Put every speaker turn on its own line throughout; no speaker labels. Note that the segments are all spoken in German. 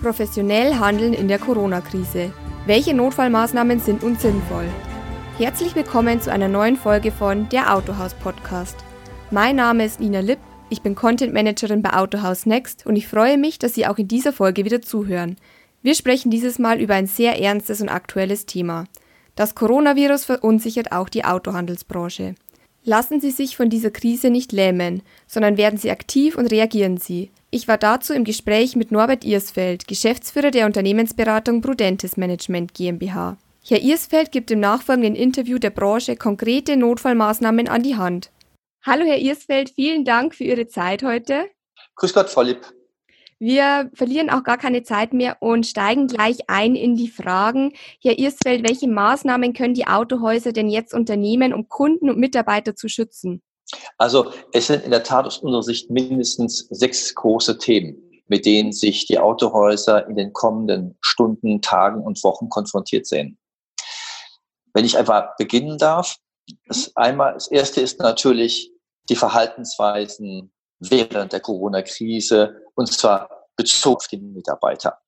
Professionell handeln in der Corona-Krise. Welche Notfallmaßnahmen sind uns sinnvoll? Herzlich willkommen zu einer neuen Folge von Der Autohaus Podcast. Mein Name ist Nina Lipp, ich bin Content Managerin bei Autohaus Next und ich freue mich, dass Sie auch in dieser Folge wieder zuhören. Wir sprechen dieses Mal über ein sehr ernstes und aktuelles Thema. Das Coronavirus verunsichert auch die Autohandelsbranche. Lassen Sie sich von dieser Krise nicht lähmen, sondern werden Sie aktiv und reagieren Sie. Ich war dazu im Gespräch mit Norbert Irsfeld, Geschäftsführer der Unternehmensberatung Prudentes Management GmbH. Herr Irsfeld gibt im nachfolgenden Interview der Branche konkrete Notfallmaßnahmen an die Hand. Hallo Herr Irsfeld, vielen Dank für Ihre Zeit heute.
Grüß Gott, Frau Lipp.
Wir verlieren auch gar keine Zeit mehr und steigen gleich ein in die Fragen. Herr Irsfeld, welche Maßnahmen können die Autohäuser denn jetzt unternehmen, um Kunden und Mitarbeiter zu schützen?
Also es sind in der Tat aus unserer Sicht mindestens sechs große Themen, mit denen sich die Autohäuser in den kommenden Stunden, Tagen und Wochen konfrontiert sehen. Wenn ich einfach beginnen darf, das einmal, das erste ist natürlich die Verhaltensweisen während der Corona-Krise und zwar bezogen auf die Mitarbeiter.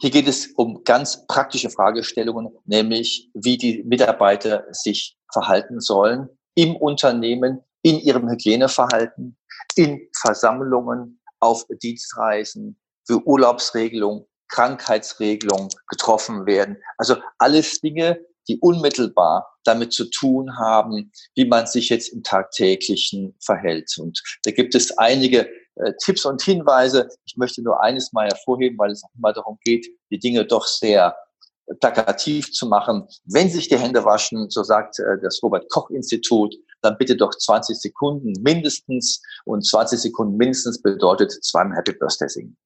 Hier geht es um ganz praktische Fragestellungen, nämlich wie die Mitarbeiter sich verhalten sollen im Unternehmen, in ihrem Hygieneverhalten, in Versammlungen, auf Dienstreisen, für Urlaubsregelungen, Krankheitsregelungen getroffen werden. Also alles Dinge, die unmittelbar damit zu tun haben, wie man sich jetzt im tagtäglichen verhält. Und da gibt es einige äh, Tipps und Hinweise. Ich möchte nur eines mal hervorheben, weil es auch immer darum geht, die Dinge doch sehr plakativ zu machen. Wenn sich die Hände waschen, so sagt äh, das Robert Koch Institut, dann bitte doch 20 Sekunden mindestens. Und 20 Sekunden mindestens bedeutet zweimal Happy Birthday singen.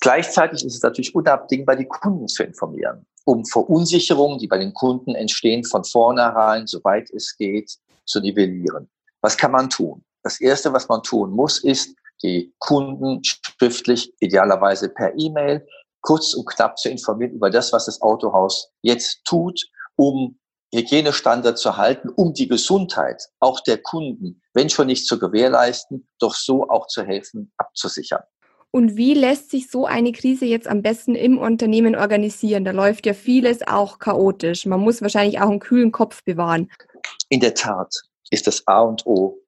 Gleichzeitig ist es natürlich unabdingbar, die Kunden zu informieren, um Verunsicherungen, die bei den Kunden entstehen, von vornherein, soweit es geht, zu nivellieren. Was kann man tun? Das Erste, was man tun muss, ist, die Kunden schriftlich, idealerweise per E-Mail, kurz und knapp zu informieren über das, was das Autohaus jetzt tut, um Hygienestandards zu halten, um die Gesundheit auch der Kunden, wenn schon nicht zu gewährleisten, doch so auch zu helfen, abzusichern.
Und wie lässt sich so eine Krise jetzt am besten im Unternehmen organisieren? Da läuft ja vieles auch chaotisch. Man muss wahrscheinlich auch einen kühlen Kopf bewahren.
In der Tat ist das A und O,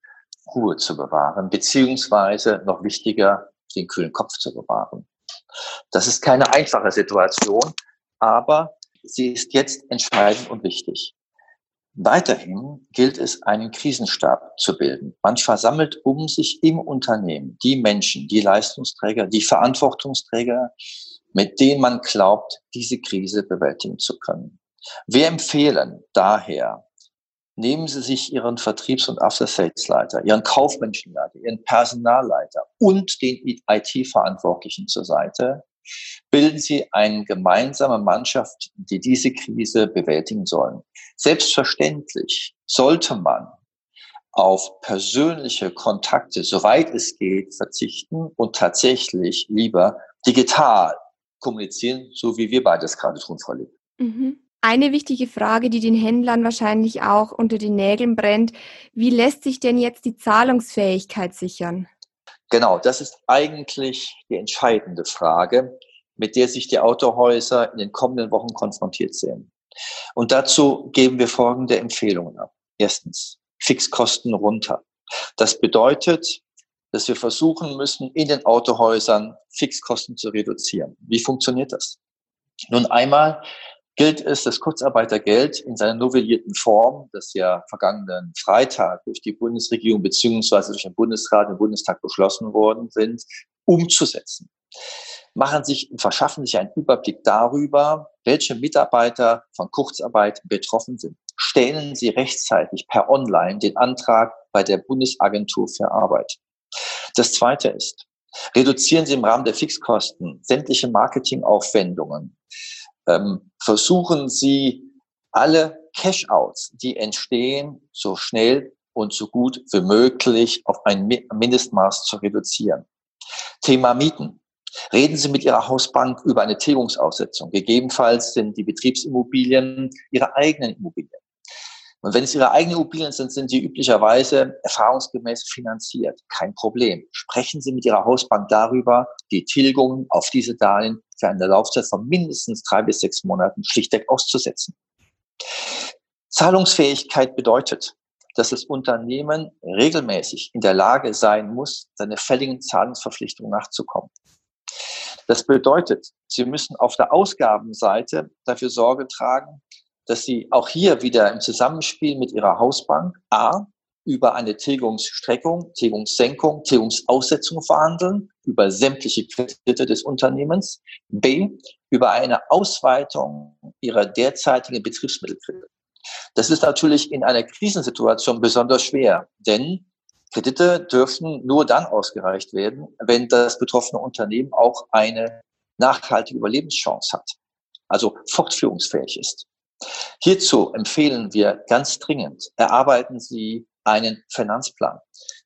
Ruhe zu bewahren, beziehungsweise noch wichtiger, den kühlen Kopf zu bewahren. Das ist keine einfache Situation, aber sie ist jetzt entscheidend und wichtig. Weiterhin gilt es, einen Krisenstab zu bilden. Man versammelt um sich im Unternehmen die Menschen, die Leistungsträger, die Verantwortungsträger, mit denen man glaubt, diese Krise bewältigen zu können. Wir empfehlen daher, nehmen Sie sich Ihren Vertriebs- und After-Sales-Leiter, Ihren Kaufmenschenleiter, Ihren Personalleiter und den IT-Verantwortlichen zur Seite bilden sie eine gemeinsame Mannschaft, die diese Krise bewältigen sollen. Selbstverständlich sollte man auf persönliche Kontakte, soweit es geht, verzichten und tatsächlich lieber digital kommunizieren, so wie wir beides gerade tun, Frau Lieb.
Mhm. Eine wichtige Frage, die den Händlern wahrscheinlich auch unter den Nägeln brennt, wie lässt sich denn jetzt die Zahlungsfähigkeit sichern?
Genau, das ist eigentlich die entscheidende Frage, mit der sich die Autohäuser in den kommenden Wochen konfrontiert sehen. Und dazu geben wir folgende Empfehlungen ab. Erstens, Fixkosten runter. Das bedeutet, dass wir versuchen müssen, in den Autohäusern Fixkosten zu reduzieren. Wie funktioniert das? Nun einmal gilt es, das Kurzarbeitergeld in seiner novellierten Form, das ja vergangenen Freitag durch die Bundesregierung beziehungsweise durch den Bundesrat im Bundestag beschlossen worden sind, umzusetzen. Machen sich, verschaffen sich einen Überblick darüber, welche Mitarbeiter von Kurzarbeit betroffen sind. Stellen Sie rechtzeitig per Online den Antrag bei der Bundesagentur für Arbeit. Das zweite ist, reduzieren Sie im Rahmen der Fixkosten sämtliche Marketingaufwendungen ähm, versuchen Sie alle Cash-outs, die entstehen, so schnell und so gut wie möglich auf ein Mindestmaß zu reduzieren. Thema Mieten. Reden Sie mit Ihrer Hausbank über eine Tilgungsaussetzung. Gegebenenfalls sind die Betriebsimmobilien Ihre eigenen Immobilien. Und wenn es Ihre eigenen Immobilien sind, sind die üblicherweise erfahrungsgemäß finanziert. Kein Problem. Sprechen Sie mit Ihrer Hausbank darüber, die Tilgungen auf diese Darlehen für eine Laufzeit von mindestens drei bis sechs Monaten schlichtweg auszusetzen. Zahlungsfähigkeit bedeutet, dass das Unternehmen regelmäßig in der Lage sein muss, seine fälligen Zahlungsverpflichtungen nachzukommen. Das bedeutet, Sie müssen auf der Ausgabenseite dafür Sorge tragen, dass Sie auch hier wieder im Zusammenspiel mit Ihrer Hausbank A über eine Tilgungsstreckung, Tilgungssenkung, Tilgungsaussetzung verhandeln, über sämtliche Kredite des Unternehmens, B, über eine Ausweitung ihrer derzeitigen Betriebsmittelkredite. Das ist natürlich in einer Krisensituation besonders schwer, denn Kredite dürfen nur dann ausgereicht werden, wenn das betroffene Unternehmen auch eine nachhaltige Überlebenschance hat, also fortführungsfähig ist. Hierzu empfehlen wir ganz dringend, erarbeiten Sie einen Finanzplan.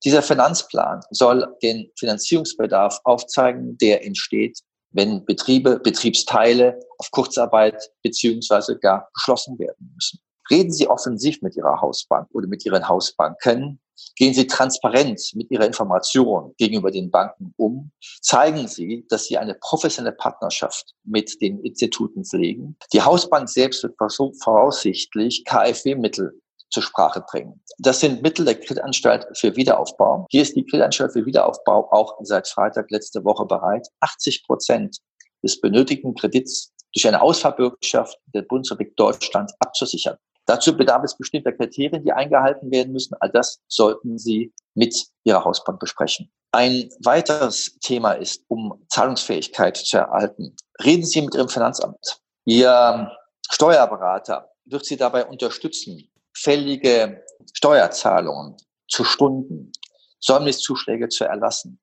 Dieser Finanzplan soll den Finanzierungsbedarf aufzeigen, der entsteht, wenn Betriebe, Betriebsteile auf Kurzarbeit beziehungsweise gar geschlossen werden müssen. Reden Sie offensiv mit Ihrer Hausbank oder mit Ihren Hausbanken. Gehen Sie transparent mit Ihrer Information gegenüber den Banken um. Zeigen Sie, dass Sie eine professionelle Partnerschaft mit den Instituten pflegen. Die Hausbank selbst wird voraussichtlich KfW-Mittel zur Sprache bringen. Das sind Mittel der Kreditanstalt für Wiederaufbau. Hier ist die Kreditanstalt für Wiederaufbau auch seit Freitag letzte Woche bereit, 80 Prozent des benötigten Kredits durch eine Ausfallbürgschaft der Bundesrepublik Deutschland abzusichern. Dazu bedarf es bestimmter Kriterien, die eingehalten werden müssen. All das sollten Sie mit Ihrer Hausbank besprechen. Ein weiteres Thema ist, um Zahlungsfähigkeit zu erhalten. Reden Sie mit Ihrem Finanzamt. Ihr Steuerberater wird Sie dabei unterstützen, fällige Steuerzahlungen zu Stunden, Säumniszuschläge zu erlassen,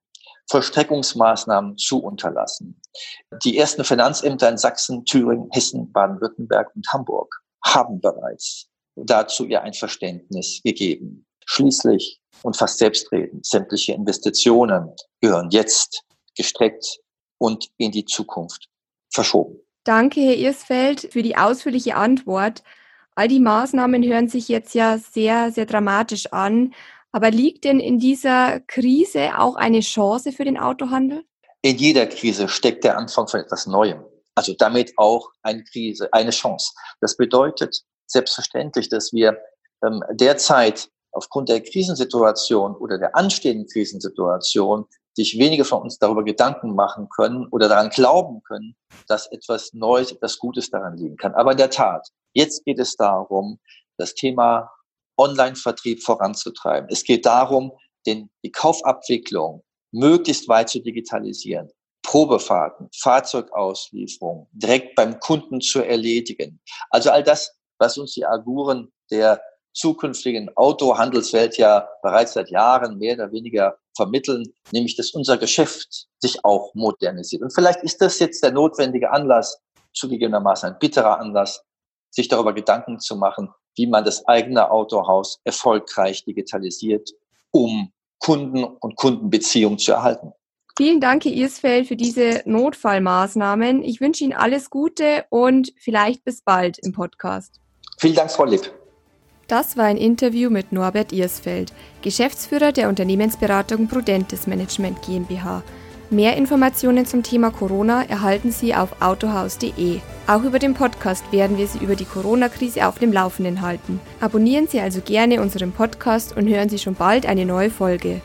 Vollstreckungsmaßnahmen zu unterlassen. Die ersten Finanzämter in Sachsen, Thüringen, Hessen, Baden-Württemberg und Hamburg haben bereits dazu ihr Einverständnis gegeben. Schließlich und fast selbstredend, sämtliche Investitionen gehören jetzt gestreckt und in die Zukunft verschoben.
Danke, Herr Irsfeld, für die ausführliche Antwort. All die Maßnahmen hören sich jetzt ja sehr, sehr dramatisch an. Aber liegt denn in dieser Krise auch eine Chance für den Autohandel?
In jeder Krise steckt der Anfang von etwas Neuem. Also damit auch eine Krise, eine Chance. Das bedeutet selbstverständlich, dass wir ähm, derzeit aufgrund der Krisensituation oder der anstehenden Krisensituation sich wenige von uns darüber Gedanken machen können oder daran glauben können, dass etwas Neues, etwas Gutes daran liegen kann. Aber in der Tat, jetzt geht es darum, das Thema Online-Vertrieb voranzutreiben. Es geht darum, den, die Kaufabwicklung möglichst weit zu digitalisieren. Probefahrten, Fahrzeugauslieferung direkt beim Kunden zu erledigen. Also all das, was uns die Aguren der zukünftigen Autohandelswelt ja bereits seit Jahren mehr oder weniger vermitteln, nämlich dass unser Geschäft sich auch modernisiert. Und vielleicht ist das jetzt der notwendige Anlass, zugegebenermaßen ein bitterer Anlass, sich darüber Gedanken zu machen, wie man das eigene Autohaus erfolgreich digitalisiert, um Kunden und Kundenbeziehungen zu erhalten.
Vielen Dank, Herr Irsfeld, für diese Notfallmaßnahmen. Ich wünsche Ihnen alles Gute und vielleicht bis bald im Podcast.
Vielen Dank, Frau Lipp.
Das war ein Interview mit Norbert Irsfeld, Geschäftsführer der Unternehmensberatung Prudentes Management GmbH. Mehr Informationen zum Thema Corona erhalten Sie auf autohaus.de. Auch über den Podcast werden wir Sie über die Corona-Krise auf dem Laufenden halten. Abonnieren Sie also gerne unseren Podcast und hören Sie schon bald eine neue Folge.